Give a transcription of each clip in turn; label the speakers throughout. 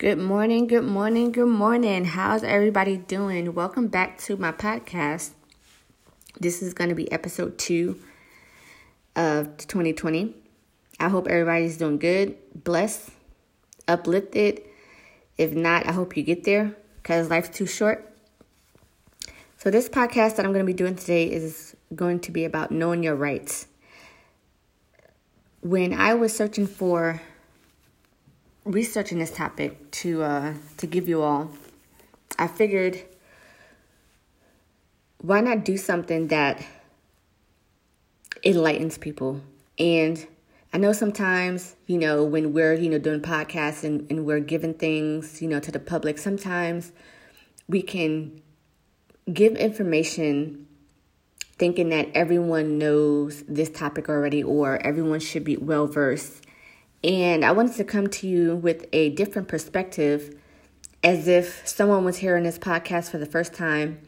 Speaker 1: Good morning, good morning, good morning. How's everybody doing? Welcome back to my podcast. This is going to be episode two of 2020. I hope everybody's doing good, blessed, uplifted. If not, I hope you get there because life's too short. So, this podcast that I'm going to be doing today is going to be about knowing your rights. When I was searching for researching this topic to uh, to give you all, I figured why not do something that enlightens people and I know sometimes, you know, when we're, you know, doing podcasts and, and we're giving things, you know, to the public, sometimes we can give information thinking that everyone knows this topic already or everyone should be well versed. And I wanted to come to you with a different perspective as if someone was hearing this podcast for the first time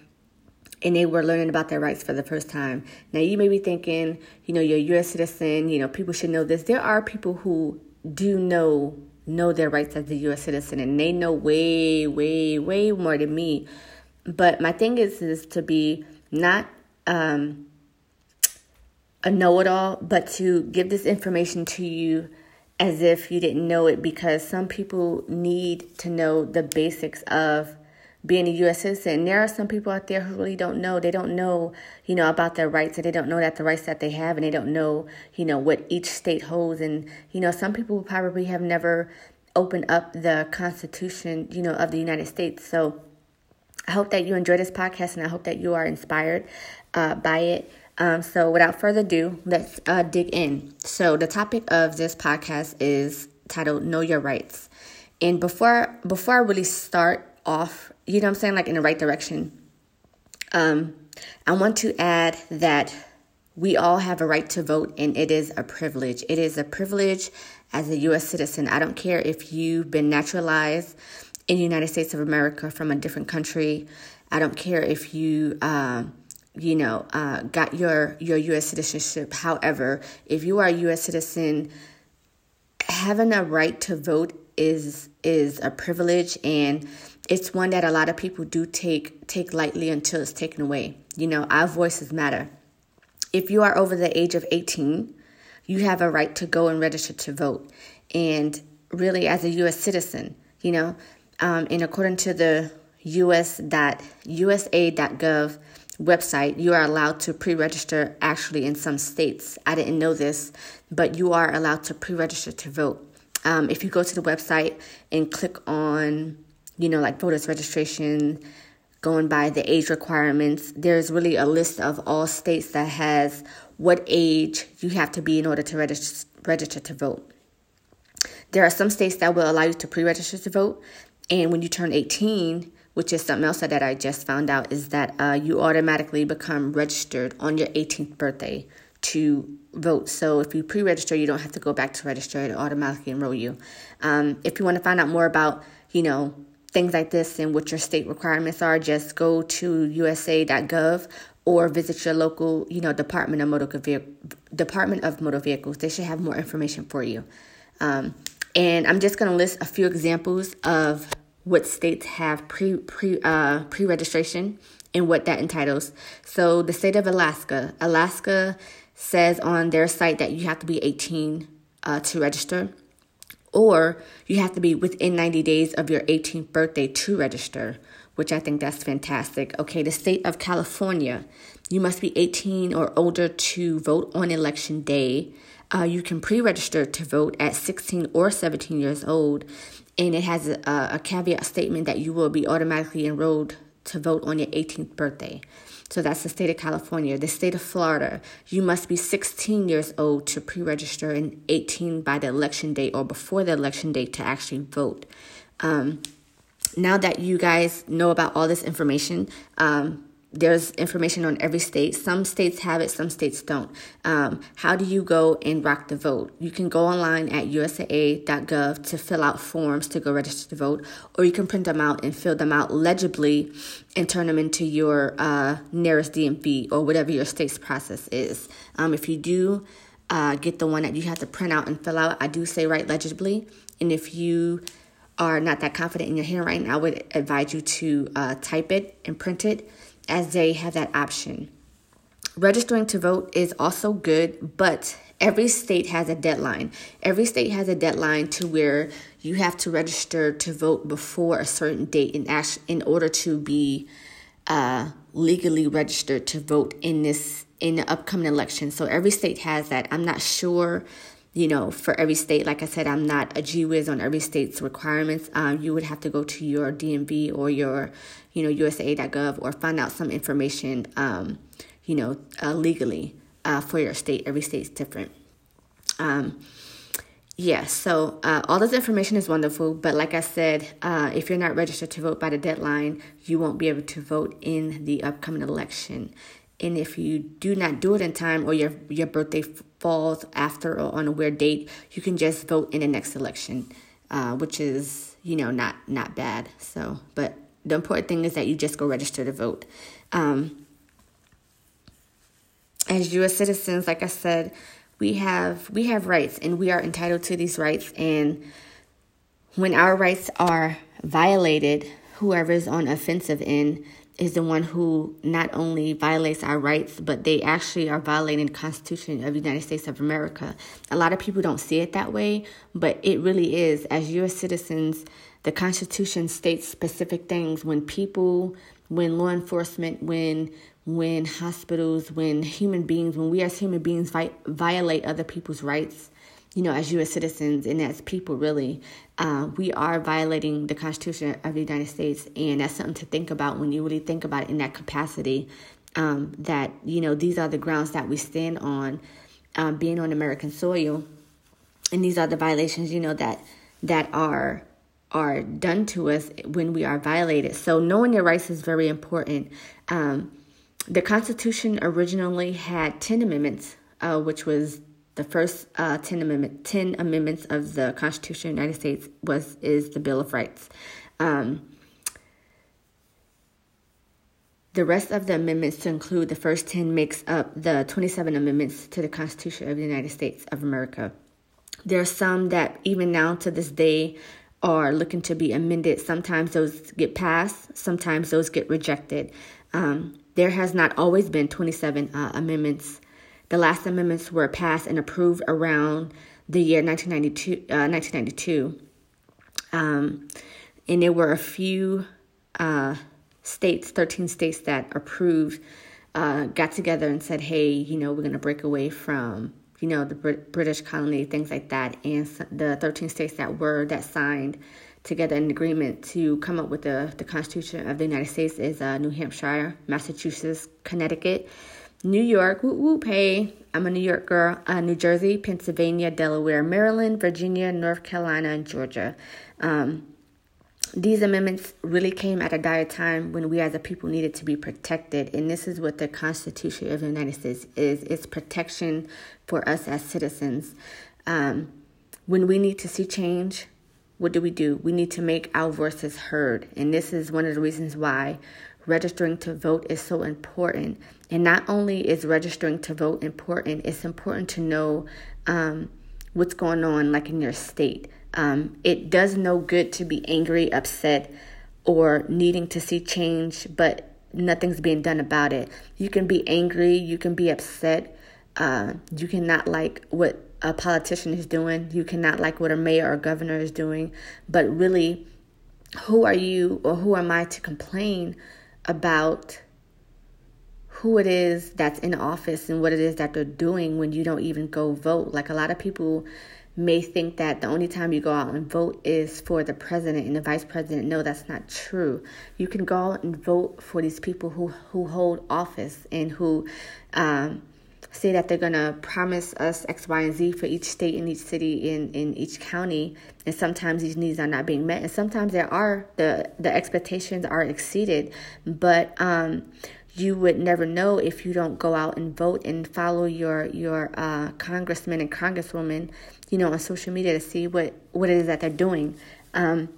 Speaker 1: and they were learning about their rights for the first time. Now, you may be thinking, you know, you're a U.S. citizen, you know, people should know this. There are people who do know know their rights as a U.S. citizen, and they know way, way, way more than me. But my thing is, is to be not um, a know-it-all, but to give this information to you as if you didn't know it, because some people need to know the basics of being a U.S. citizen. There are some people out there who really don't know. They don't know, you know, about their rights, and they don't know that the rights that they have, and they don't know, you know, what each state holds. And you know, some people probably have never opened up the Constitution, you know, of the United States. So I hope that you enjoy this podcast, and I hope that you are inspired uh, by it. Um, so without further ado, let's uh, dig in. So the topic of this podcast is titled "Know Your Rights." And before before I really start off, you know I'm saying, like in the right direction. Um, I want to add that we all have a right to vote and it is a privilege. It is a privilege as a U.S. citizen. I don't care if you've been naturalized in the United States of America from a different country. I don't care if you, uh, you know, uh, got your your U.S. citizenship. However, if you are a U.S. citizen, having a right to vote is is a privilege and it's one that a lot of people do take take lightly until it's taken away. You know, our voices matter. If you are over the age of 18, you have a right to go and register to vote. And really, as a U.S. citizen, you know, um, and according to the U.S. dot us.usa.gov website, you are allowed to pre register actually in some states. I didn't know this, but you are allowed to pre register to vote. Um, if you go to the website and click on you know, like voters registration, going by the age requirements. There's really a list of all states that has what age you have to be in order to register register to vote. There are some states that will allow you to pre-register to vote, and when you turn 18, which is something else that I just found out, is that uh, you automatically become registered on your 18th birthday to vote. So if you pre-register, you don't have to go back to register; it automatically enroll you. Um, if you want to find out more about, you know, things like this and what your state requirements are, just go to usa.gov or visit your local, you know, Department of Motor Vehicle, Department of Motor Vehicles. They should have more information for you. Um, and I'm just going to list a few examples of what states have pre pre uh, pre registration and what that entitles. So the state of Alaska, Alaska says on their site that you have to be 18 uh, to register or you have to be within 90 days of your 18th birthday to register, which I think that's fantastic. Okay, the state of California, you must be 18 or older to vote on election day. Uh, you can pre register to vote at 16 or 17 years old, and it has a, a caveat statement that you will be automatically enrolled to vote on your 18th birthday. So that's the state of California. The state of Florida, you must be 16 years old to pre register and 18 by the election date or before the election date to actually vote. Um, now that you guys know about all this information, um, there's information on every state. Some states have it, some states don't. Um, how do you go and rock the vote? You can go online at usaa.gov to fill out forms to go register to vote, or you can print them out and fill them out legibly and turn them into your uh, nearest DMV or whatever your state's process is. Um, if you do uh, get the one that you have to print out and fill out, I do say write legibly. And if you are not that confident in your handwriting, I would advise you to uh, type it and print it as they have that option. Registering to vote is also good, but every state has a deadline. Every state has a deadline to where you have to register to vote before a certain date in act- in order to be uh, legally registered to vote in this in the upcoming election. So every state has that. I'm not sure, you know, for every state. Like I said, I'm not a G whiz on every state's requirements. Um, you would have to go to your DMV or your, you know, USA.gov or find out some information, um, you know, uh, legally uh, for your state. Every state's different. Um, yeah, so uh, all this information is wonderful, but like I said, uh, if you're not registered to vote by the deadline, you won't be able to vote in the upcoming election. And if you do not do it in time or your, your birthday falls after or on a weird date, you can just vote in the next election, uh, which is, you know, not, not bad. So, but the important thing is that you just go register to vote. Um, as U.S. citizens, like I said, we have we have rights and we are entitled to these rights and when our rights are violated whoever is on offensive end is the one who not only violates our rights but they actually are violating the constitution of the united states of america a lot of people don't see it that way but it really is as u.s citizens the constitution states specific things when people when law enforcement when when hospitals, when human beings, when we as human beings vi- violate other people's rights, you know, as U.S. citizens and as people, really, uh, we are violating the Constitution of the United States, and that's something to think about when you really think about it in that capacity. Um, that you know, these are the grounds that we stand on, um, being on American soil, and these are the violations, you know, that that are are done to us when we are violated. So knowing your rights is very important. Um, the Constitution originally had 10 amendments, uh, which was the first uh, 10, amendment, 10 amendments of the Constitution of the United States was is the Bill of Rights. Um, the rest of the amendments to include the first 10 makes up the 27 amendments to the Constitution of the United States of America. There are some that even now to this day are looking to be amended. Sometimes those get passed, sometimes those get rejected. Um, there has not always been 27 uh, amendments. The last amendments were passed and approved around the year 1992. Uh, 1992. Um, and there were a few uh, states, 13 states that approved, uh, got together and said, hey, you know, we're going to break away from, you know, the Brit- British colony, things like that. And the 13 states that were, that signed together an agreement to come up with the, the Constitution of the United States is uh, New Hampshire, Massachusetts, Connecticut, New York, whoop whoop, hey, I'm a New York girl, uh, New Jersey, Pennsylvania, Delaware, Maryland, Virginia, North Carolina, and Georgia. Um, these amendments really came at a dire time when we as a people needed to be protected. And this is what the Constitution of the United States is it's protection for us as citizens. Um, when we need to see change, what do we do? We need to make our voices heard. And this is one of the reasons why registering to vote is so important. And not only is registering to vote important, it's important to know um, what's going on, like in your state. Um, it does no good to be angry, upset, or needing to see change, but nothing's being done about it. You can be angry, you can be upset, uh, you cannot like what a politician is doing. You cannot like what a mayor or governor is doing. But really, who are you or who am I to complain about who it is that's in office and what it is that they're doing when you don't even go vote? Like a lot of people may think that the only time you go out and vote is for the president and the vice president. No, that's not true. You can go out and vote for these people who, who hold office and who um, say that they're going to promise us X, Y, and Z for each state and each city in, in each county. And sometimes these needs are not being met. And sometimes there are, the, the expectations are exceeded. But um, you would never know if you don't go out and vote and follow your, your uh, congressman and congresswoman, you know, on social media to see what, what it is that they're doing. Um,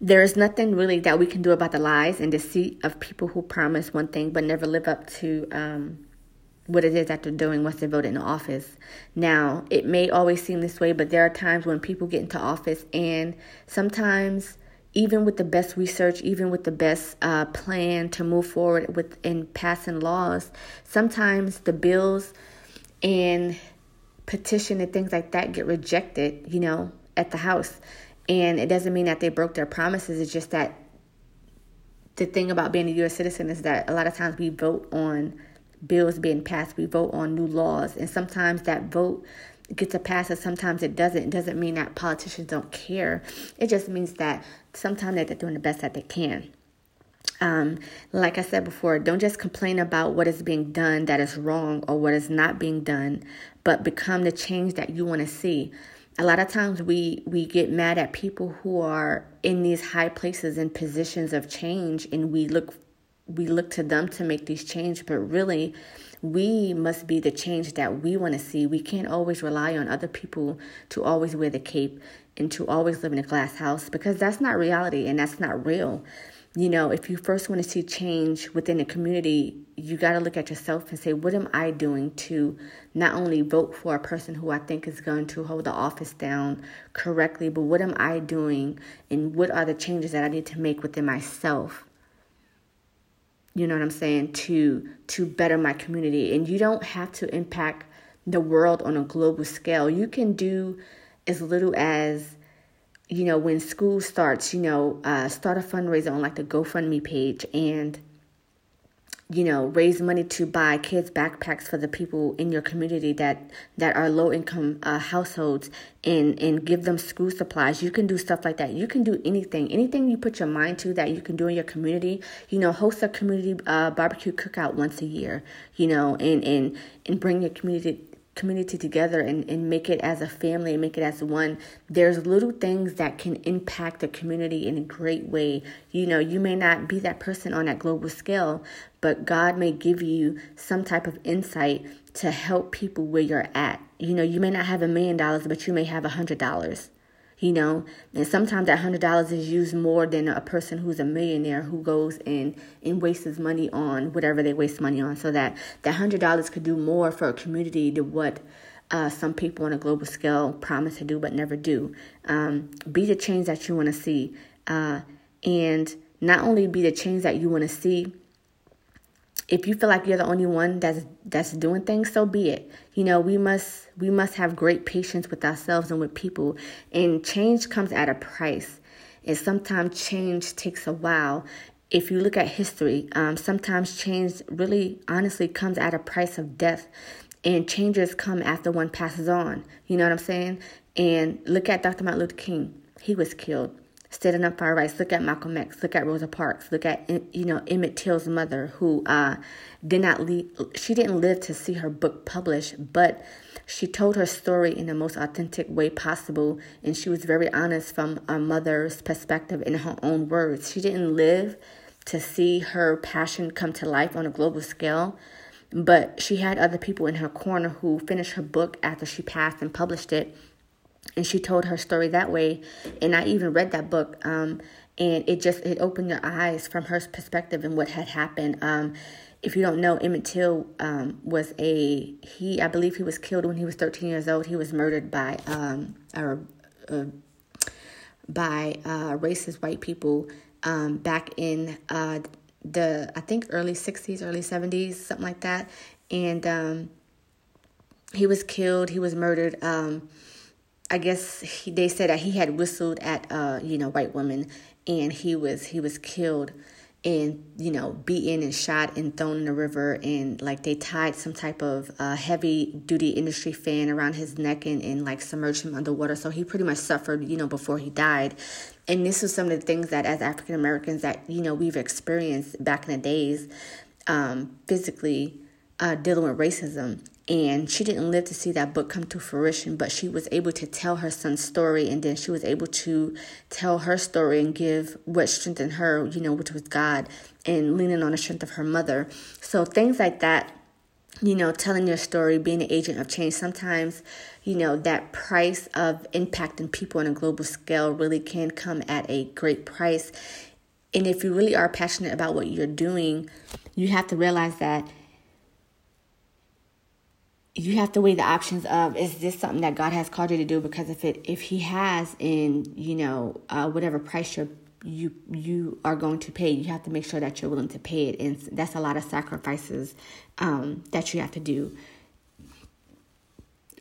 Speaker 1: there is nothing really that we can do about the lies and deceit of people who promise one thing but never live up to um, what it is that they're doing once they vote in office. Now, it may always seem this way, but there are times when people get into office, and sometimes, even with the best research, even with the best uh, plan to move forward with in passing laws, sometimes the bills and petition and things like that get rejected, you know, at the House. And it doesn't mean that they broke their promises. It's just that the thing about being a U.S. citizen is that a lot of times we vote on bills being passed, we vote on new laws, and sometimes that vote gets a pass and sometimes it doesn't. It doesn't mean that politicians don't care. It just means that sometimes they're doing the best that they can. Um, like I said before, don't just complain about what is being done that is wrong or what is not being done, but become the change that you want to see. A lot of times we we get mad at people who are in these high places and positions of change and we look we look to them to make these change, but really we must be the change that we want to see. We can't always rely on other people to always wear the cape and to always live in a glass house because that's not reality and that's not real. You know, if you first want to see change within a community, you got to look at yourself and say, what am I doing to not only vote for a person who I think is going to hold the office down correctly, but what am I doing and what are the changes that I need to make within myself you know what I'm saying, to to better my community. And you don't have to impact the world on a global scale. You can do as little as you know when school starts, you know, uh, start a fundraiser on like the GoFundMe page and you know raise money to buy kids backpacks for the people in your community that that are low income uh, households and and give them school supplies. You can do stuff like that. You can do anything. Anything you put your mind to that you can do in your community you know host a community uh, barbecue cookout once a year you know and and and bring your community community together and, and make it as a family and make it as one. There's little things that can impact the community in a great way. You know, you may not be that person on that global scale, but God may give you some type of insight to help people where you're at. You know, you may not have a million dollars, but you may have a hundred dollars you know and sometimes that hundred dollars is used more than a person who's a millionaire who goes and and wastes money on whatever they waste money on. So that that hundred dollars could do more for a community than what uh, some people on a global scale promise to do but never do. Um, be the change that you want to see. Uh, and not only be the change that you want to see if you feel like you're the only one that's that's doing things so be it you know we must we must have great patience with ourselves and with people. And change comes at a price. And sometimes change takes a while. If you look at history um, sometimes change really honestly comes at a price of death. And changes come after one passes on. You know what i'm saying? And look at dr martin luther king. He was killed standing up for rights. Look at Malcolm X. Look at Rosa Parks. Look at you know Emmett Till's mother, who uh, did not leave. She didn't live to see her book published, but she told her story in the most authentic way possible, and she was very honest from a mother's perspective in her own words. She didn't live to see her passion come to life on a global scale. But she had other people in her corner who finished her book after she passed and published it and she told her story that way. And i even read that book um, and it just it opened your eyes from her perspective and what had happened. Um, if you don't know emmett till um, was a he i believe he was killed when he was 13 years old. He was murdered by um, or, uh, by uh, racist white people um, back in uh, the i think early 60s early 70s something like that. And um, he was killed he was murdered um, I guess he, they said that he had whistled at uh, you know white women, and he was he was killed and you know beaten and shot and thrown in the river and like they tied some type of uh, heavy duty industry fan around his neck and, and like submerged him underwater. So he pretty much suffered you know before he died. And this is some of the things that as african americans that you know we've experienced back in the days um, physically uh, dealing with racism and she didn't live to see that book come to fruition but she was able to tell her son's story and then she was able to tell her story and give what strengthened her you know which was god and leaning on the strength of her mother. So things like that you know telling your story being an agent of change sometimes you know that price of impacting people on a global scale really can come at a great price. And if you really are passionate about what you're doing you have to realize that you have to weigh the options of is this something that God has called you to do? Because if it if He has, in you know uh, whatever price you're you you are going to pay you have to make sure that you're willing to pay it. And that's a lot of sacrifices um, that you have to do.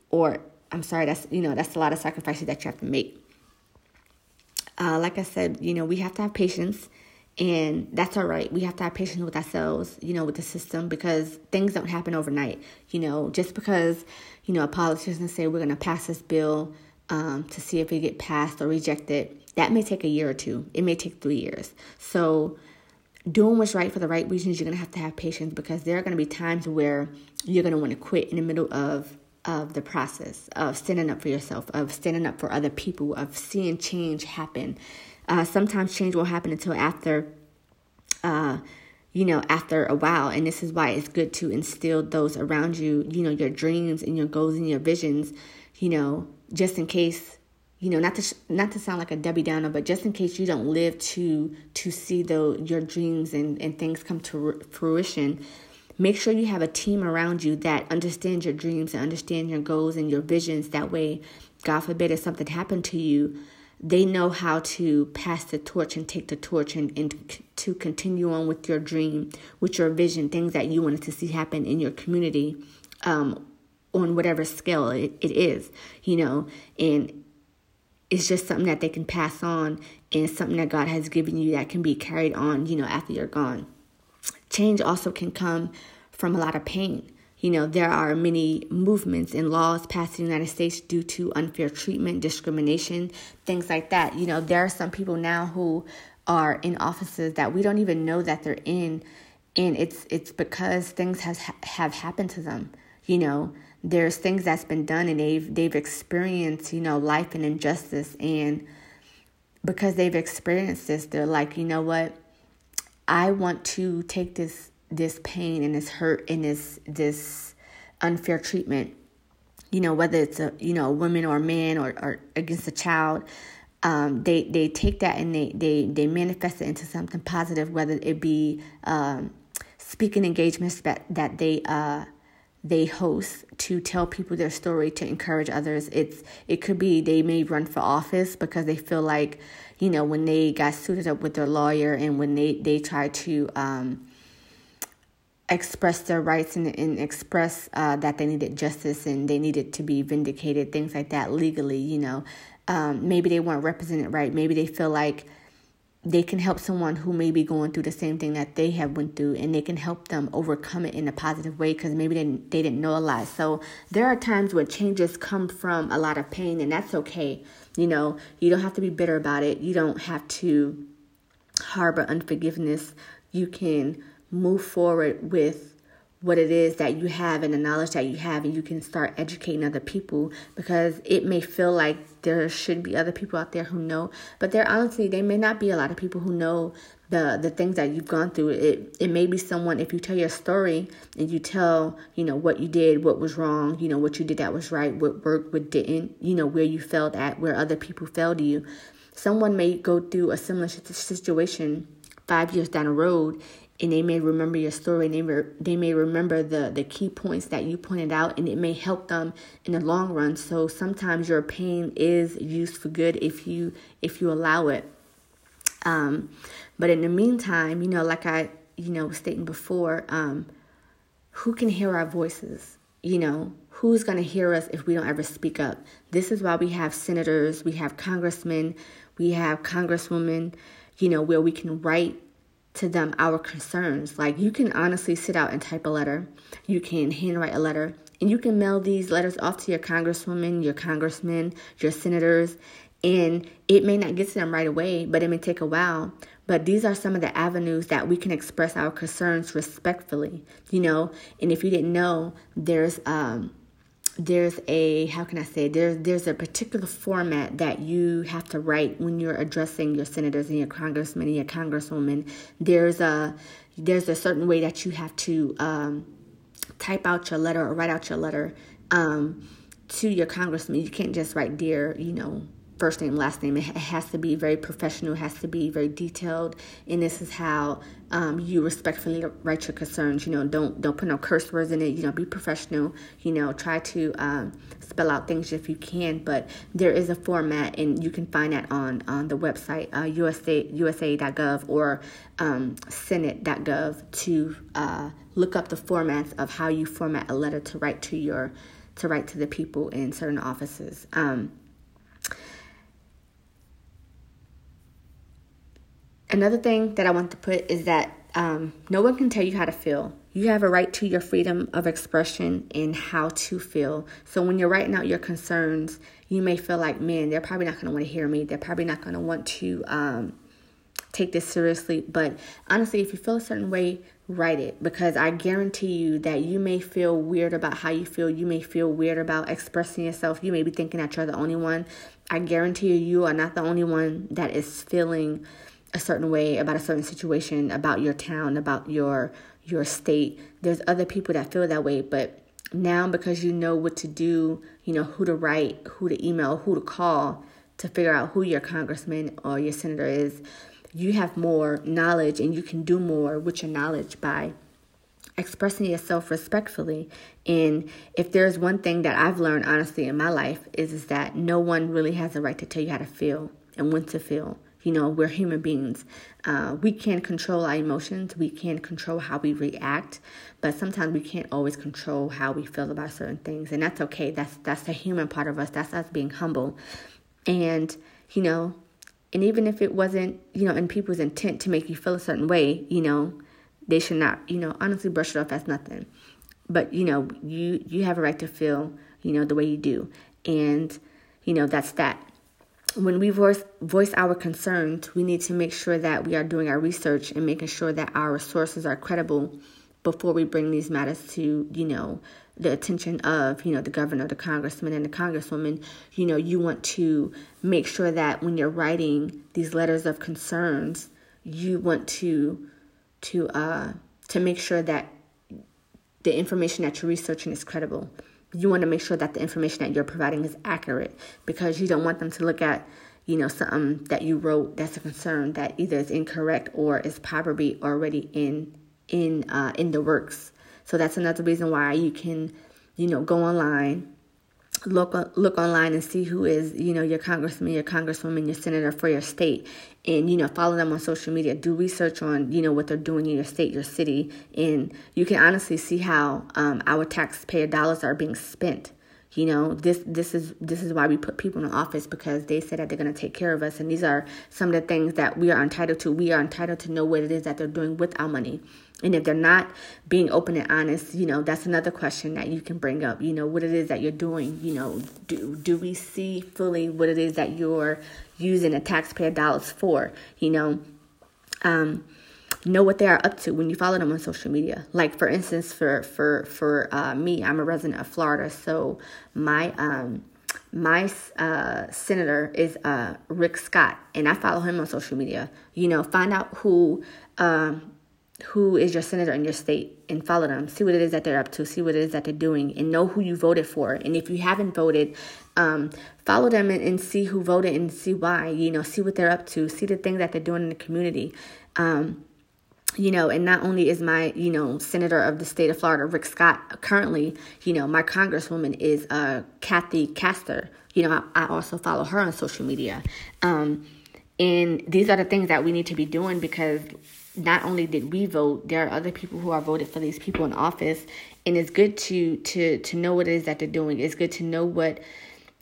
Speaker 1: Or i'm sorry that's you know that's a lot of sacrifices that you have to make. Uh, like i said you know we have to have patience and that's all right we have to have patience with ourselves you know with the system because things don't happen overnight you know just because you know a politician say we're going to pass this bill um, to see if it get passed or rejected that may take a year or two. It may take three years. So, doing what's right for the right reasons, you're going to have to have patience because there are going to be times where you're going to want to quit in the middle of of the process of standing up for yourself, of standing up for other people, of seeing change happen. Uh, sometimes change won't happen until after, uh, you know, after a while. And this is why it's good to instill those around you, you know, your dreams and your goals and your visions, you know, just in case you know, not to not to sound like a Debbie Downer, but just in case you don't live to to see the your dreams and and things come to fruition, make sure you have a team around you that understands your dreams and understand your goals and your visions. That way, God forbid, if something happened to you, they know how to pass the torch and take the torch and, and to continue on with your dream, with your vision, things that you wanted to see happen in your community, um, on whatever scale it, it is, you know, and it's just something that they can pass on and something that God has given you that can be carried on, you know, after you're gone. Change also can come from a lot of pain. You know, there are many movements and laws passed in the United States due to unfair treatment, discrimination, things like that. You know, there are some people now who are in offices that we don't even know that they're in, and it's it's because things has have happened to them. You know, there's things that's been done and they've they've experienced you know life and injustice and because they've experienced this they're like you know what i want to take this this pain and this hurt and this this unfair treatment you know whether it's a you know a woman or a man or, or against a child um, they they take that and they they they manifest it into something positive whether it be um, speaking engagements that that they uh they host to tell people their story to encourage others. It's it could be they may run for office because they feel like you know when they got suited up with their lawyer and when they they try to um, express their rights and, and express uh, that they needed justice and they needed to be vindicated things like that legally you know. Um, maybe they weren't represented right. Maybe they feel like they can help someone who may be going through the same thing that they have went through and they can help them overcome it in a positive way because maybe they they didn't know a lot. So there are times where changes come from a lot of pain and that's okay you know. You don't have to be bitter about it. You don't have to harbor unforgiveness. You can move forward with what it is that you have and the knowledge that you have and you can start educating other people because it may feel like there should be other people out there who know but there honestly there may not be a lot of people who know the the things that you've gone through. It it may be someone if you tell your story and you tell you know what you did what was wrong you know what you did that was right what worked what didn't you know where you failed at where other people failed you. Someone may go through a similar situation five years down the road and they may remember your story they may, they may remember the, the key points that you pointed out and it may help them in the long run. So sometimes your pain is used for good if you if you allow it. Um, but in the meantime you know like i you know was stating before um, who can hear our voices? You know who's going to hear us if we don't ever speak up? This is why we have senators we have congressmen we have congresswomen you know where we can write to them our concerns. Like you can honestly sit out and type a letter, you can handwrite a letter, and you can mail these letters off to your congresswoman, your congressmen, your senators, and it may not get to them right away, but it may take a while. But these are some of the avenues that we can express our concerns respectfully, you know. And if you didn't know, there's um, there's a how can I say there's there's a particular format that you have to write when you're addressing your senators and your congressmen and your congresswomen. There's a there's a certain way that you have to um, type out your letter or write out your letter um, to your congressman. You can't just write dear, you know, first name, last name. It has to be very professional, it has to be very detailed. And this is how um, you respectfully write your concerns. You know, don't don't put no curse words in it. You know, be professional. You know, try to um, spell out things if you can. But there is a format, and you can find that on on the website uh, USA USA.gov or um, Senate.gov to uh, look up the formats of how you format a letter to write to your to write to the people in certain offices. Um, another thing that I want to put is that um, no one can tell you how to feel. You have a right to your freedom of expression and how to feel. So when you're writing out your concerns, you may feel like, man, they're probably not going to want to hear me. They're probably not going to want to um, take this seriously. But honestly, if you feel a certain way, write it because I guarantee you that you may feel weird about how you feel. You may feel weird about expressing yourself. You may be thinking that you're the only one. I guarantee you, you are not the only one that is feeling a certain way about a certain situation, about your town, about your your state. There's other people that feel that way, but now because you know what to do, you know who to write, who to email, who to call to figure out who your congressman or your senator is, you have more knowledge and you can do more with your knowledge by expressing yourself respectfully. And if there's one thing that I've learned honestly in my life is, is that no one really has a right to tell you how to feel and when to feel. You know, we're human beings. Uh, we can't control our emotions. We can't control how we react, but sometimes we can't always control how we feel about certain things, and that's okay. That's that's the human part of us. That's us being humble, and you know, and even if it wasn't, you know, in people's intent to make you feel a certain way, you know, they should not, you know, honestly brush it off as nothing. But you know, you you have a right to feel, you know, the way you do, and you know that's that when we voice voice our concerns, we need to make sure that we are doing our research and making sure that our sources are credible before we bring these matters to, you know, the attention of, you know, the governor, the congressman, and the congresswoman. You know, you want to make sure that when you're writing these letters of concerns, you want to to uh to make sure that the information that you're researching is credible you want to make sure that the information that you're providing is accurate because you don't want them to look at you know something that you wrote that's a concern that either is incorrect or is probably already in in uh, in the works. So that's another reason why you can you know go online look look online and see who is you know your congressman your congresswoman your senator for your state and you know follow them on social media. Do research on you know what they're doing in your state your city. And you can honestly see how um, our taxpayer dollars are being spent you know this this is this is why we put people in office because they said that they're going to take care of us and these are some of the things that we are entitled to we are entitled to know what it is that they're doing with our money and if they're not being open and honest, you know, that's another question that you can bring up. You know, what it is that you're doing. You know, do do we see fully what it is that you're using the taxpayer dollars for? You know, um, know what they are up to when you follow them on social media. Like for instance, for for for uh, me, I'm a resident of Florida, so my um my uh, senator is uh, Rick Scott, and I follow him on social media. You know, find out who um, who is your senator in your state and follow them. See what it is that they're up to. See what it is that they're doing, and know who you voted for. And if you haven't voted, um, follow them and, and, see who voted and see why. You know, see what they're up to. See the things that they're doing in the community. Um, you know, and not only is my, you know, senator of the state of Florida, Rick Scott, currently, you know, my congresswoman is uh, Kathy Castor. You know, I, I, also follow her on social media. Um, and these are the things that we need to be doing because not only did we vote, there are other people who are voted for these people in office, and it's good to to to know what it is that they're doing. It's good to know what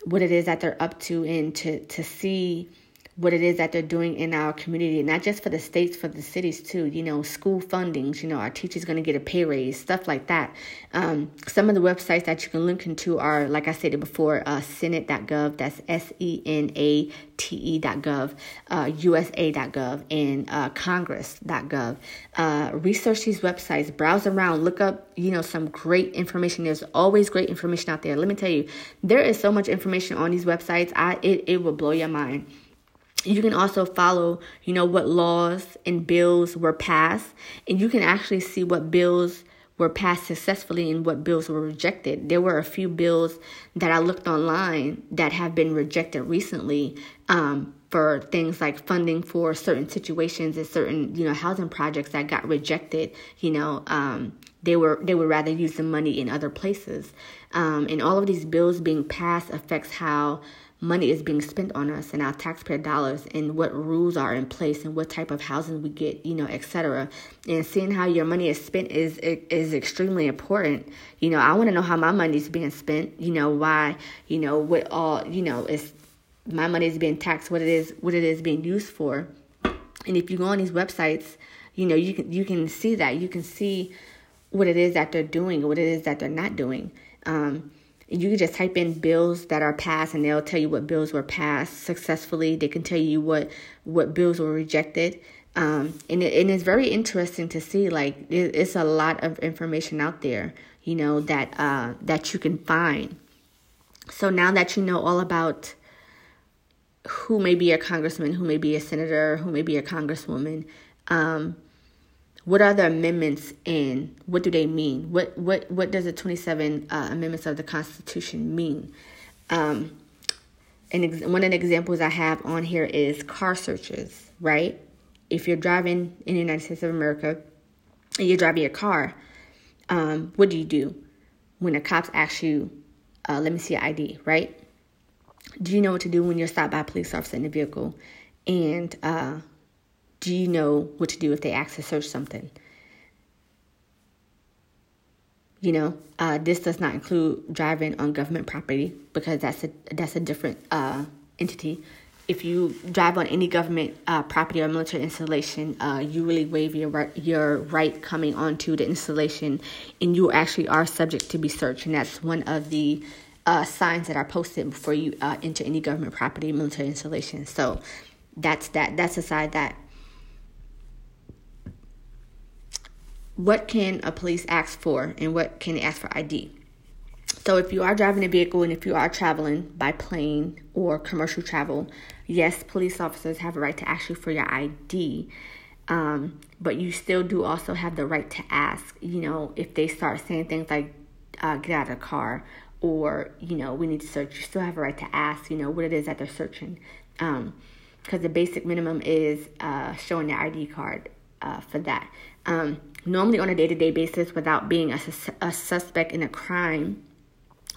Speaker 1: what it is that they're up to, and to to see what it is that they're doing in our community, not just for the states, for the cities too. You know, school fundings, you know, our teachers going to get a pay raise, stuff like that. Um, some of the websites that you can link into are, like I said before, uh, Senate.gov, that's S E N A T E.gov, uh, USA.gov, and uh, Congress.gov. Uh, research these websites, browse around, look up, you know, some great information. There's always great information out there. Let me tell you, there is so much information on these websites. I it, it will blow your mind you can also follow you know what laws and bills were passed and you can actually see what bills were passed successfully and what bills were rejected. There were a few bills that I looked online that have been rejected recently um, for things like funding for certain situations and certain you know housing projects that got rejected. You know, um, they were they would rather use the money in other places, um, and all of these bills being passed affects how money is being spent on us and our taxpayer dollars and what rules are in place and what type of housing we get, you know, etc. And seeing how your money is spent is is extremely important. You know, I want to know how my money is being spent. You know, why, you know, what all, you know, is my money is being taxed, what it is, what it is being used for. And if you go on these websites, you know, you can you can see that you can see what it is that they're doing, what it is that they're not doing. Um, you can just type in bills that are passed and they'll tell you what bills were passed successfully. They can tell you what what bills were rejected. Um, and, it, and it's very interesting to see like it, it's a lot of information out there you know that uh, that you can find. So now that you know all about who may be a congressman who may be a senator who may be a congresswoman um, what are the amendments and what do they mean? What what what does the 27 uh, amendments of the Constitution mean? Um, and ex- one of the examples I have on here is car searches, right? If you're driving in the United States of America and you're driving your car, um, what do you do when the cops ask you, uh, let me see your ID, right? Do you know what to do when you're stopped by a police officer in the vehicle and uh, do you know what to do if they ask to search something? You know, uh, this does not include driving on government property because that's a that's a different uh, entity. If you drive on any government uh, property or military installation, uh, you really waive your right, your right coming onto the installation, and you actually are subject to be searched. And that's one of the uh, signs that are posted before you uh, enter any government property, military installation. So that's that. That's a side that what can a police ask for and what can they ask for ID? So if you are driving a vehicle and if you are traveling by plane or commercial travel, yes, police officers have a right to ask you for your ID. Um, but you still do also have the right to ask, you know, if they start saying things like, uh, get out of the car or, you know, we need to search, you still have a right to ask, you know, what it is that they're searching. Because um, the basic minimum is uh, showing their ID card uh, for that. Um, normally on a day to day basis without being a, a, suspect in a crime,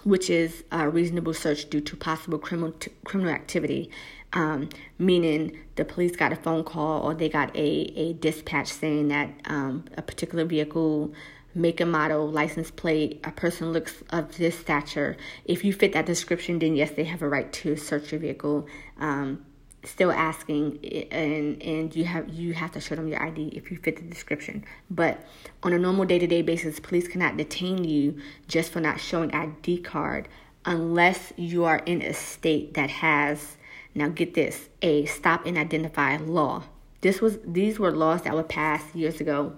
Speaker 1: which is a reasonable search due to possible criminal t- criminal activity. Um, meaning the police got a phone call or they got a, a dispatch saying that um, a particular vehicle make a model, license plate, a person looks of this stature. If you fit that description, then yes, they have a right to search your vehicle. Um, still asking and and you have you have to show them your ID if you fit the description. But on a normal day-to-day basis, police cannot detain you just for not showing ID card unless you are in a state that has now get this, a stop and identify law. This was these were laws that were passed years ago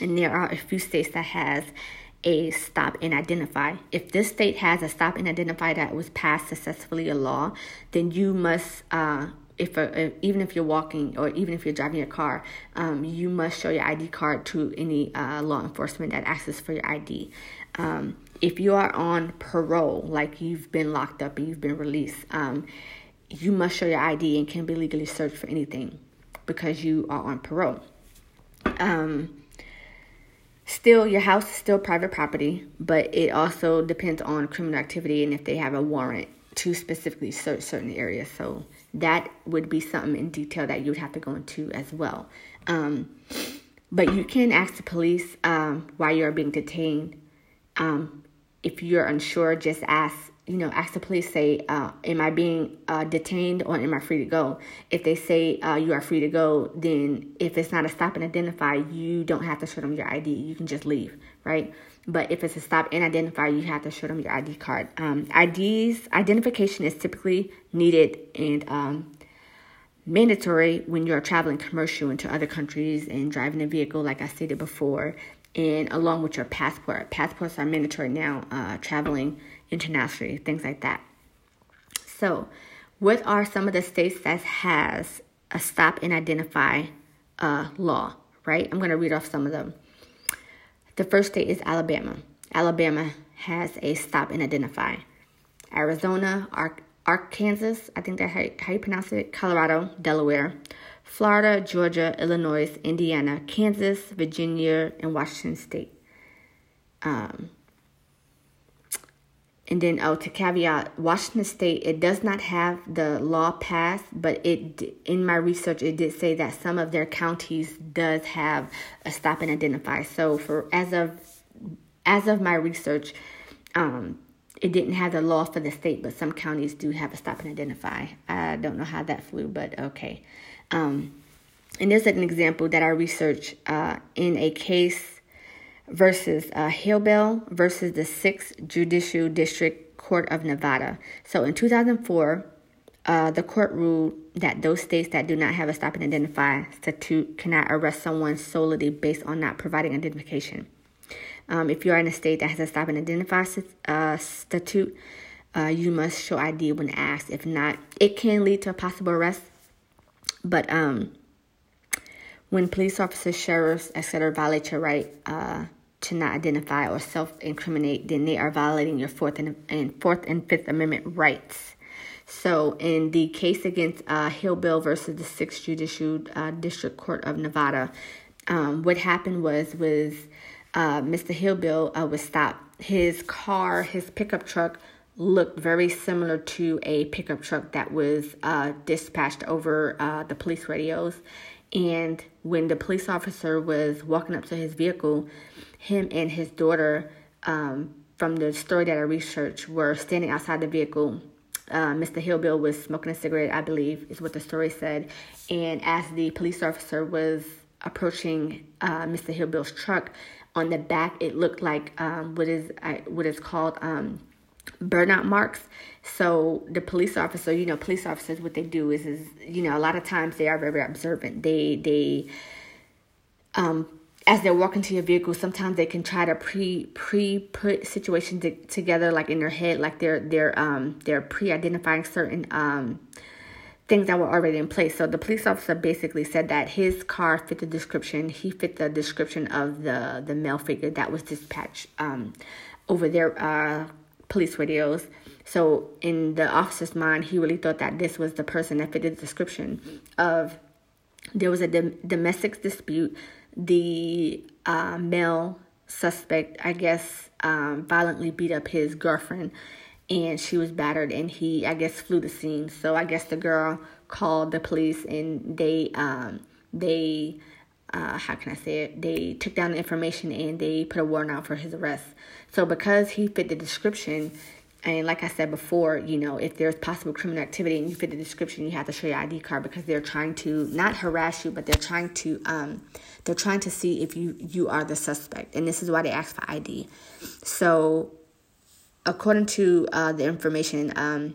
Speaker 1: and there are a few states that has a stop and identify. If this state has a stop and identify that was passed successfully a law, then you must, uh, if, a, if, even if you're walking or even if you're driving your car, um, you must show your ID card to any uh, law enforcement that asks for your ID. Um, if you are on parole, like you've been locked up and you've been released, um, you must show your ID and can be legally searched for anything because you are on parole. Um, Still, your house is still private property, but it also depends on criminal activity and if they have a warrant to specifically search certain areas. So that would be something in detail that you would have to go into as well. Um, but you can ask the police um, why you're being detained. Um, if you're unsure, just ask you know, ask the police, say, uh, am I being uh, detained or am I free to go? If they say uh, you are free to go, then if it's not a stop and identify, you don't have to show them your ID. You can just leave, right? But if it's a stop and identify, you have to show them your ID card. Um, IDs, identification is typically needed and um, mandatory when you're traveling commercial into other countries and driving a vehicle, like I stated before, and along with your passport. Passports are mandatory now, uh, traveling internationally, things like that. So, what are some of the states that has a stop and identify uh, law? Right, I'm going to read off some of them. The first state is Alabama. Alabama has a stop and identify. Arizona, Ar- Arkansas, I think that's how, how you pronounce it, Colorado, Delaware, Florida, Georgia, Illinois, Indiana, Kansas, Virginia, and Washington State. Um, and then, oh, to caveat, Washington State, it does not have the law passed, but it in my research it did say that some of their counties does have a stop and identify. So for as of as of my research, um, it didn't have the law for the state, but some counties do have a stop and identify. I don't know how that flew, but okay. Um, and there's an example that I researched uh, in a case versus uh, Hiibel versus the 6th Judicial District Court of Nevada. So in 2004, uh, the court ruled that those states that do not have a stop and identify statute cannot arrest someone solely based on not providing identification. Um, if you are in a state that has a stop and identify uh, statute, uh, you must show ID when asked. If not, it can lead to a possible arrest. But um, when police officers, sheriffs, etc., violate your right uh, to not identify or self-incriminate, then they are violating your fourth and, and fourth and fifth amendment rights. So, in the case against uh, Hiibel versus the Sixth Judicial uh, District Court of Nevada, um, what happened was was uh, Mr. Hiibel uh, was stopped. His car, his pickup truck, looked very similar to a pickup truck that was uh, dispatched over uh, the police radios. And when the police officer was walking up to his vehicle, him and his daughter, um, from the story that I researched, were standing outside the vehicle. Uh, Mr. Hiibel was smoking a cigarette, I believe, is what the story said. And as the police officer was approaching uh, Mr. Hiibel's truck, on the back it looked like um, what is uh, what is called um, burnout marks. So the police officer, you know, police officers, what they do is, is you know, a lot of times they are very observant. They they um as they're walking to your vehicle, sometimes they can try to pre pre put situations to, together like in their head, like they're they're um they're pre identifying certain um things that were already in place. So the police officer basically said that his car fit the description. He fit the description of the the male figure that was dispatched um over their uh police radios. So in the officer's mind, he really thought that this was the person that fitted the description of there was a dom- domestic dispute the uh, male suspect, I guess, um, violently beat up his girlfriend and she was battered and he, I guess, flew the scene. So I guess the girl called the police and they, um, they, uh, how can I say it? They took down the information and they put a warrant out for his arrest. So because he fit the description, and like I said before, you know, if there's possible criminal activity and you fit the description, you have to show your ID card because they're trying to not harass you, but they're trying to um, they're trying to see if you you are the suspect, and this is why they ask for ID. So, according to uh, the information, um,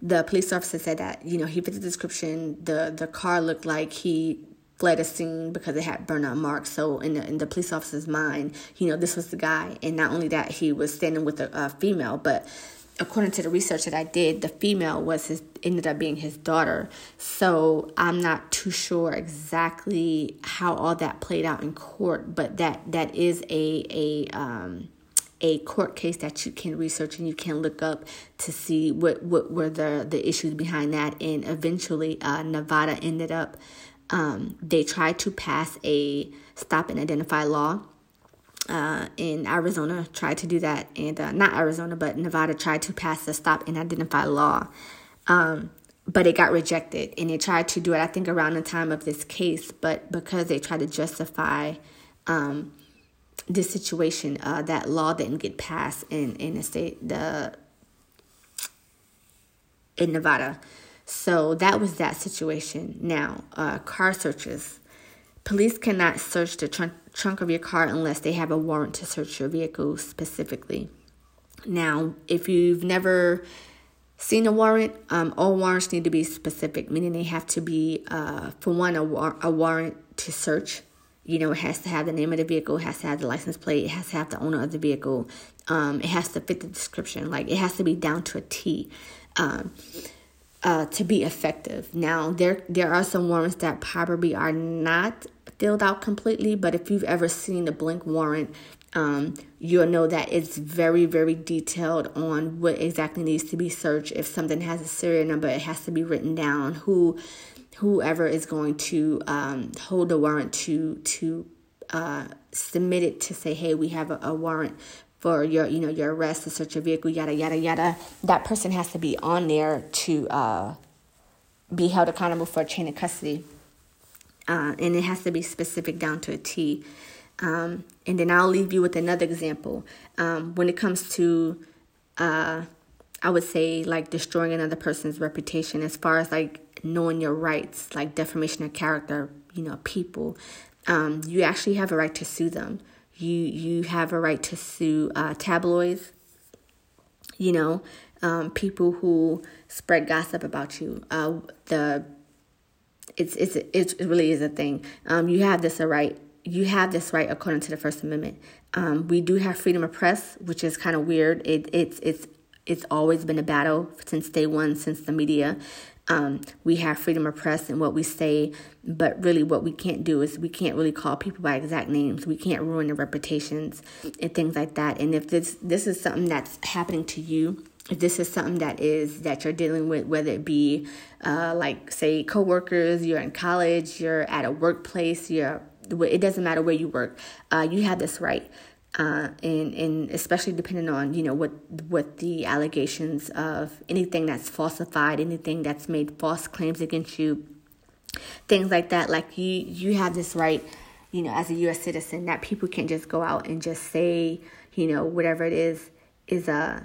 Speaker 1: the police officer said that you know he fit the description. the The car looked like he fled a scene because it had burnout marks. So in the in the police officer's mind, you know, this was the guy, and not only that, he was standing with a, a female, but according to the research that I did, the female was his ended up being his daughter. So I'm not too sure exactly how all that played out in court, but that that is a a um a court case that you can research and you can look up to see what what were the the issues behind that and eventually uh, Nevada ended up um, they tried to pass a stop and identify law. Uh, in Arizona, tried to do that, and uh, not Arizona, but Nevada tried to pass the stop and identify law. Um, but it got rejected, and they tried to do it, I think, around the time of this case. But because they tried to justify um, this situation, uh, that law didn't get passed in in the state, the in Nevada. So that was that situation. Now, uh, car searches. Police cannot search the trunk, trunk of your car unless they have a warrant to search your vehicle specifically. Now, if you've never seen a warrant, um, all warrants need to be specific, meaning they have to be, uh, for one, a, war- a warrant to search. You know, it has to have the name of the vehicle, it has to have the license plate, it has to have the owner of the vehicle, um, it has to fit the description, like it has to be down to a T. Um, uh, to be effective. Now, there there are some warrants that probably are not filled out completely, but if you've ever seen a blank warrant, um, you'll know that it's very, very detailed on what exactly needs to be searched. If something has a serial number, it has to be written down. Who, whoever is going to um, hold the warrant to to uh, submit it to say, hey, we have a, a warrant for your, you know, your arrest to search your vehicle, yada yada yada. That person has to be on there to uh, be held accountable for a chain of custody, uh, and it has to be specific down to a T. Um, and then I'll leave you with another example. Um, when it comes to, uh, I would say, like destroying another person's reputation, as far as like knowing your rights, like defamation of character, you know, people, um, you actually have a right to sue them. You you have a right to sue uh, tabloids. You know, um, people who spread gossip about you. Uh, the it's it's it really is a thing. Um, you have this a right you have this right according to the First Amendment. Um, we do have freedom of press, which is kind of weird. It, it's it's it's always been a battle since day one, since the media. Um, we have freedom of press and what we say, but really what we can't do is we can't really call people by exact names. We can't ruin their reputations and things like that. And if this this is something that's happening to you, if this is something that is that you're dealing with, whether it be uh, like say coworkers, you're in college, you're at a workplace, you're it doesn't matter where you work. Uh, you have this right. Uh, and and especially depending on you know what what the allegations of anything that's falsified, anything that's made false claims against you, things like that. Like you you have this right, you know, as a U.S. citizen, that people can't just go out and just say you know whatever it is is a uh,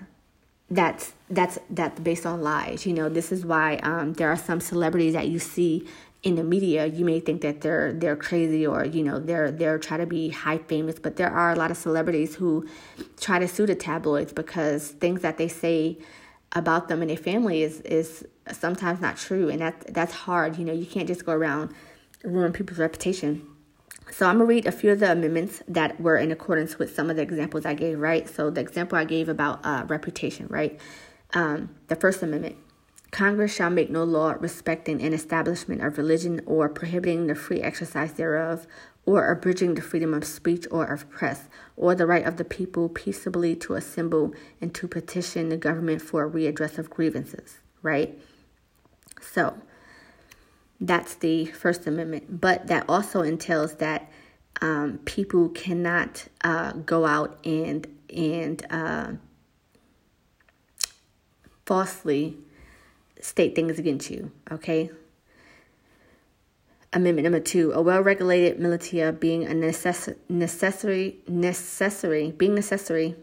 Speaker 1: that's that's that's based on lies. You know, this is why um, there are some celebrities that you see in the media, you may think that they're they're crazy or you know they're they're trying to be high famous, but there are a lot of celebrities who try to sue the tabloids because things that they say about them and their family is is sometimes not true, and that that's hard. You know, you can't just go around ruin people's reputation. So I'm gonna read a few of the amendments that were in accordance with some of the examples I gave. Right. So the example I gave about uh, reputation. Right. Um, the First Amendment Congress shall make no law respecting an establishment of religion or prohibiting the free exercise thereof, or abridging the freedom of speech or of press, or the right of the people peaceably to assemble and to petition the government for a readdress of grievances, right? So that's the First Amendment. But that also entails that um, people cannot uh, go out and and uh, falsely state things against you, okay? Amendment number two, a well-regulated militia being a necess- necessary, necessary, being necessary,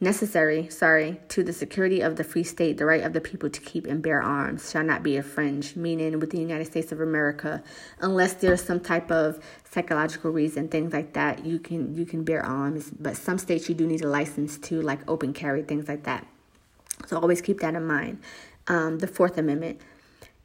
Speaker 1: necessary, sorry, to the security of the free state, the right of the people to keep and bear arms shall not be infringed, meaning with the United States of America, unless there's some type of psychological reason, things like that, you can you can bear arms. But some states you do need a license to, like open carry, things like that. So always keep that in mind um, the Fourth Amendment.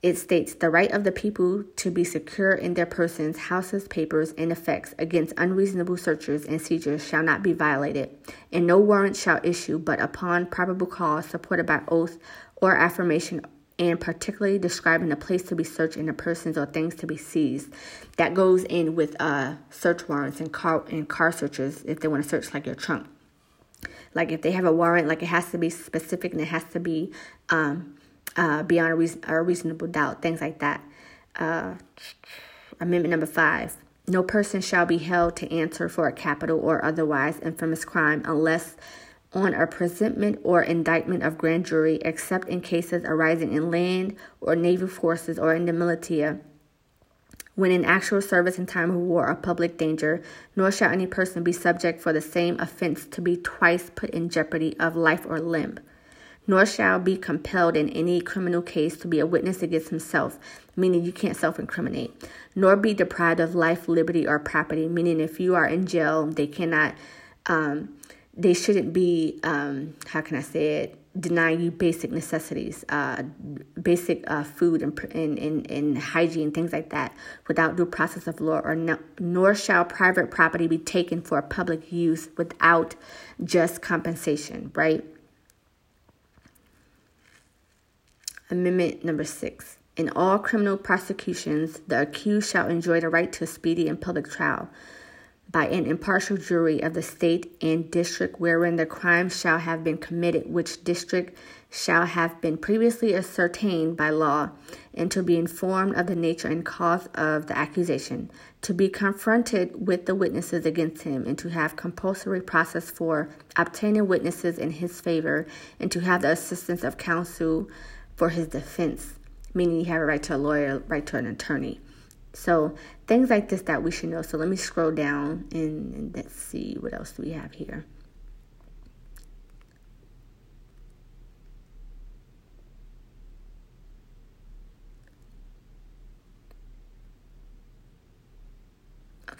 Speaker 1: It states the right of the people to be secure in their persons, houses, papers, and effects against unreasonable searches and seizures shall not be violated, and no warrant shall issue but upon probable cause supported by oath or affirmation and particularly describing the place to be searched and the persons or things to be seized. That goes in with uh, search warrants and car and car searches if they want to search like your trunk. Like if they have a warrant, like it has to be specific and it has to be um, uh, beyond a, reason, a reasonable doubt, things like that. Uh, amendment number five. No person shall be held to answer for a capital or otherwise infamous crime unless on a presentment or indictment of grand jury, except in cases arising in land or naval forces or in the militia, when in actual service in time of war or public danger, nor shall any person be subject for the same offense to be twice put in jeopardy of life or limb nor shall be compelled in any criminal case to be a witness against himself, meaning you can't self incriminate, nor be deprived of life, liberty, or property, meaning if you are in jail, they cannot, um, they shouldn't be, um, how can I say it, denying you basic necessities, uh, basic uh, food and, and, and, and, hygiene, things like that, without due process of law, or no, nor shall private property be taken for public use without just compensation, right? Amendment number six. In all criminal prosecutions, the accused shall enjoy the right to a speedy and public trial by an impartial jury of the state and district wherein the crime shall have been committed, which district shall have been previously ascertained by law, and to be informed of the nature and cause of the accusation, to be confronted with the witnesses against him, and to have compulsory process for obtaining witnesses in his favor, and to have the assistance of counsel for his defense, meaning you have a right to a lawyer, right to an attorney. So things like this that we should know. So let me scroll down and, and let's see what else do we have here.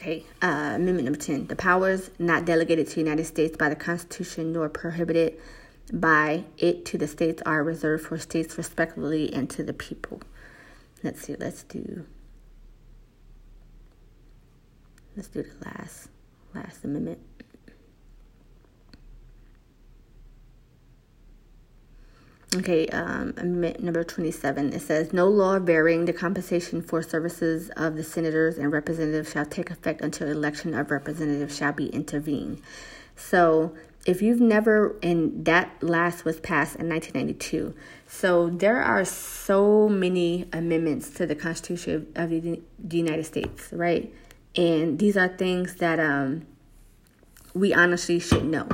Speaker 1: Okay, uh, Amendment number 10. The powers not delegated to the United States by the Constitution nor prohibited by it to the states are reserved for states respectively and to the people. Let's see, let's do let's do the last last amendment. Okay, um, amendment number 27. It says, No law varying the compensation for services of the senators and representatives shall take effect until election of representatives shall be intervened. So, if you've never, and that last was passed in 1992. So, there are so many amendments to the Constitution of of the United States, right? And these are things that, um, we honestly should know.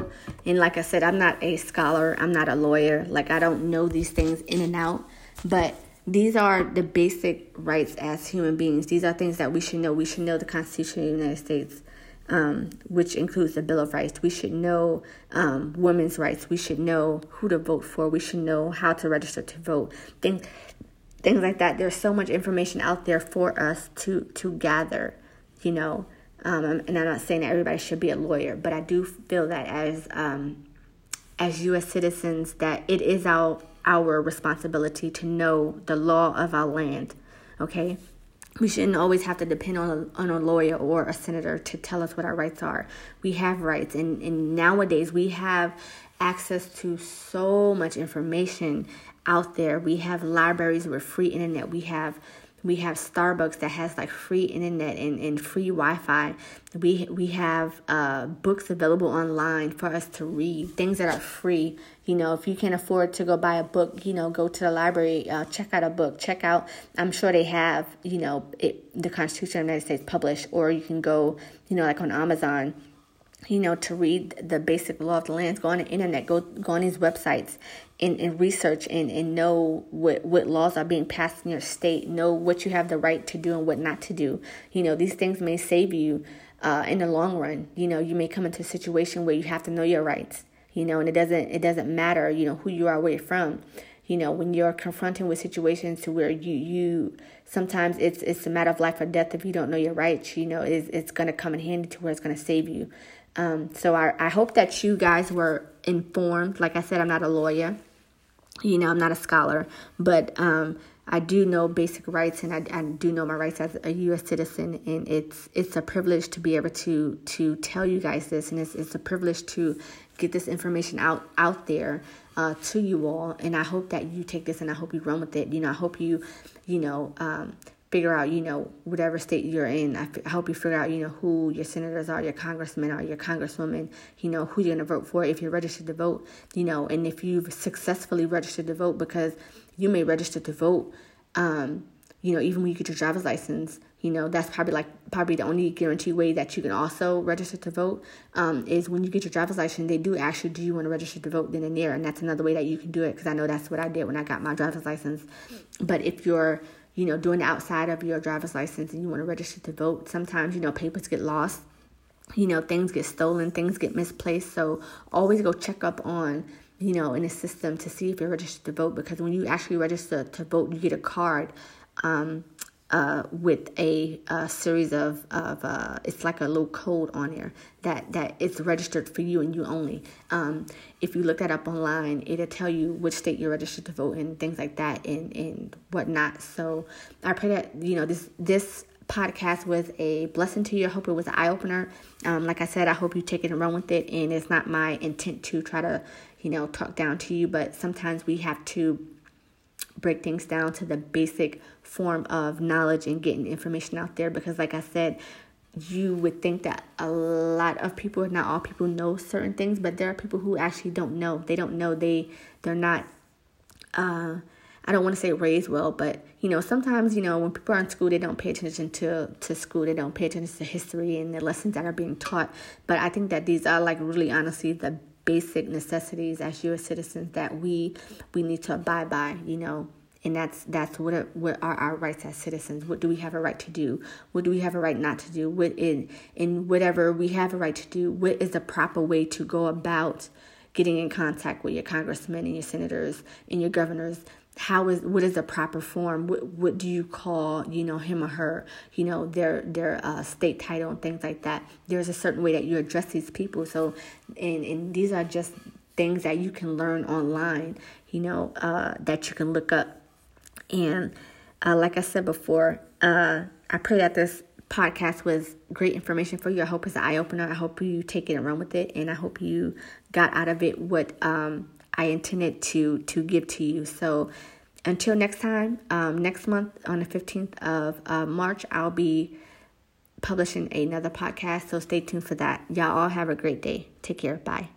Speaker 1: And like I said, I'm not a scholar, I'm not a lawyer. Like, I don't know these things in and out, but these are the basic rights as human beings. These are things that we should know. We should know the Constitution of the United States, um, which includes the Bill of Rights. We should know um, women's rights. We should know who to vote for. We should know how to register to vote. Things, things like that. There's so much information out there for us to to gather. You know, um, and I'm not saying that everybody should be a lawyer, but I do feel that as um, as U.S. citizens, that it is our our responsibility to know the law of our land. Okay, we shouldn't always have to depend on a, on a lawyer or a senator to tell us what our rights are. We have rights, and, and nowadays we have access to so much information out there. We have libraries with free internet. We have we have Starbucks that has like free internet and, and free Wi-Fi. We we have uh, books available online for us to read. Things that are free. You know, if you can't afford to go buy a book, you know, go to the library, uh, check out a book. Check out. I'm sure they have. You know, it, the Constitution of the United States published, or you can go. You know, like on Amazon you know, to read the basic law of the lands, go on the internet, go go on these websites and, and research and, and know what, what laws are being passed in your state, know what you have the right to do and what not to do. You know, these things may save you uh, in the long run. You know, you may come into a situation where you have to know your rights, you know, and it doesn't it doesn't matter, you know, who you are, where you're from. You know, when you're confronting with situations to where you you sometimes it's it's a matter of life or death if you don't know your rights, you know, it's it's gonna come in handy to where it's gonna save you. Um, so I, I hope that you guys were informed. Like I said, I'm not a lawyer. You know, I'm not a scholar, but um, I do know basic rights, and I, I do know my rights as a U.S. citizen, and it's it's a privilege to be able to to tell you guys this, and it's it's a privilege to get this information out out there uh, to you all. And I hope that you take this, and I hope you run with it. You know, I hope you, you know, um, figure out, you know, whatever state you're in. I, f- I hope you figure out, you know, who your senators are, your congressmen are, your congresswomen, you know, who you're going to vote for if you're registered to vote, you know, and if you've successfully registered to vote because you may register to vote, um, you know, even when you get your driver's license, you know, that's probably like probably the only guarantee way that you can also register to vote um, is when you get your driver's license, they do ask you, do you want to register to vote then and there? And that's another way that you can do it because I know that's what I did when I got my driver's license. But if you're you know, doing outside of your driver's license and you want to register to vote, sometimes, you know, papers get lost. You know, things get stolen, things get misplaced. So always go check up on, you know, in the system to see if you're registered to vote because when you actually register to vote, you get a card um, uh, with a, a, series of, of uh, it's like a little code on there that, that it's registered for you and you only. Um, if you look that up online, it'll tell you which state you're registered to vote in, things like that, and, and whatnot. So I pray that, you know, this, this podcast was a blessing to you. I hope it was an eye opener. Um, like I said, I hope you take it and run with it. And it's not my intent to try to, you know, talk down to you, but sometimes we have to break things down to the basic form of knowledge and getting information out there because like I said, you would think that a lot of people, not all people know certain things, but there are people who actually don't know. They don't know they they're not uh I don't want to say raised well, but you know, sometimes, you know, when people are in school, they don't pay attention to, to school. They don't pay attention to history and the lessons that are being taught. But I think that these are like really honestly the basic necessities as U.S. citizens that we we need to abide by. You know, and that's that's what are, what are our rights as citizens. What do we have a right to do? What do we have a right not to do? What in in whatever we have a right to do? What is the proper way to go about getting in contact with your congressmen and your senators and your governors? How is what is the proper form? What what do you call you know him or her? You know their their uh, state title and things like that. There's a certain way that you address these people. So and and these are just things that you can learn online you know uh, that you can look up. And uh, like i said before uh, i pray that this podcast was great information for you. I hope it's an eye-opener. I hope you take it and run with it. And i hope you got out of it what um, I intended to to give to you. So until next time, um, next month on the 15th of uh, March, I'll be publishing another podcast. So stay tuned for that. Y'all all have a great day. Take care. Bye.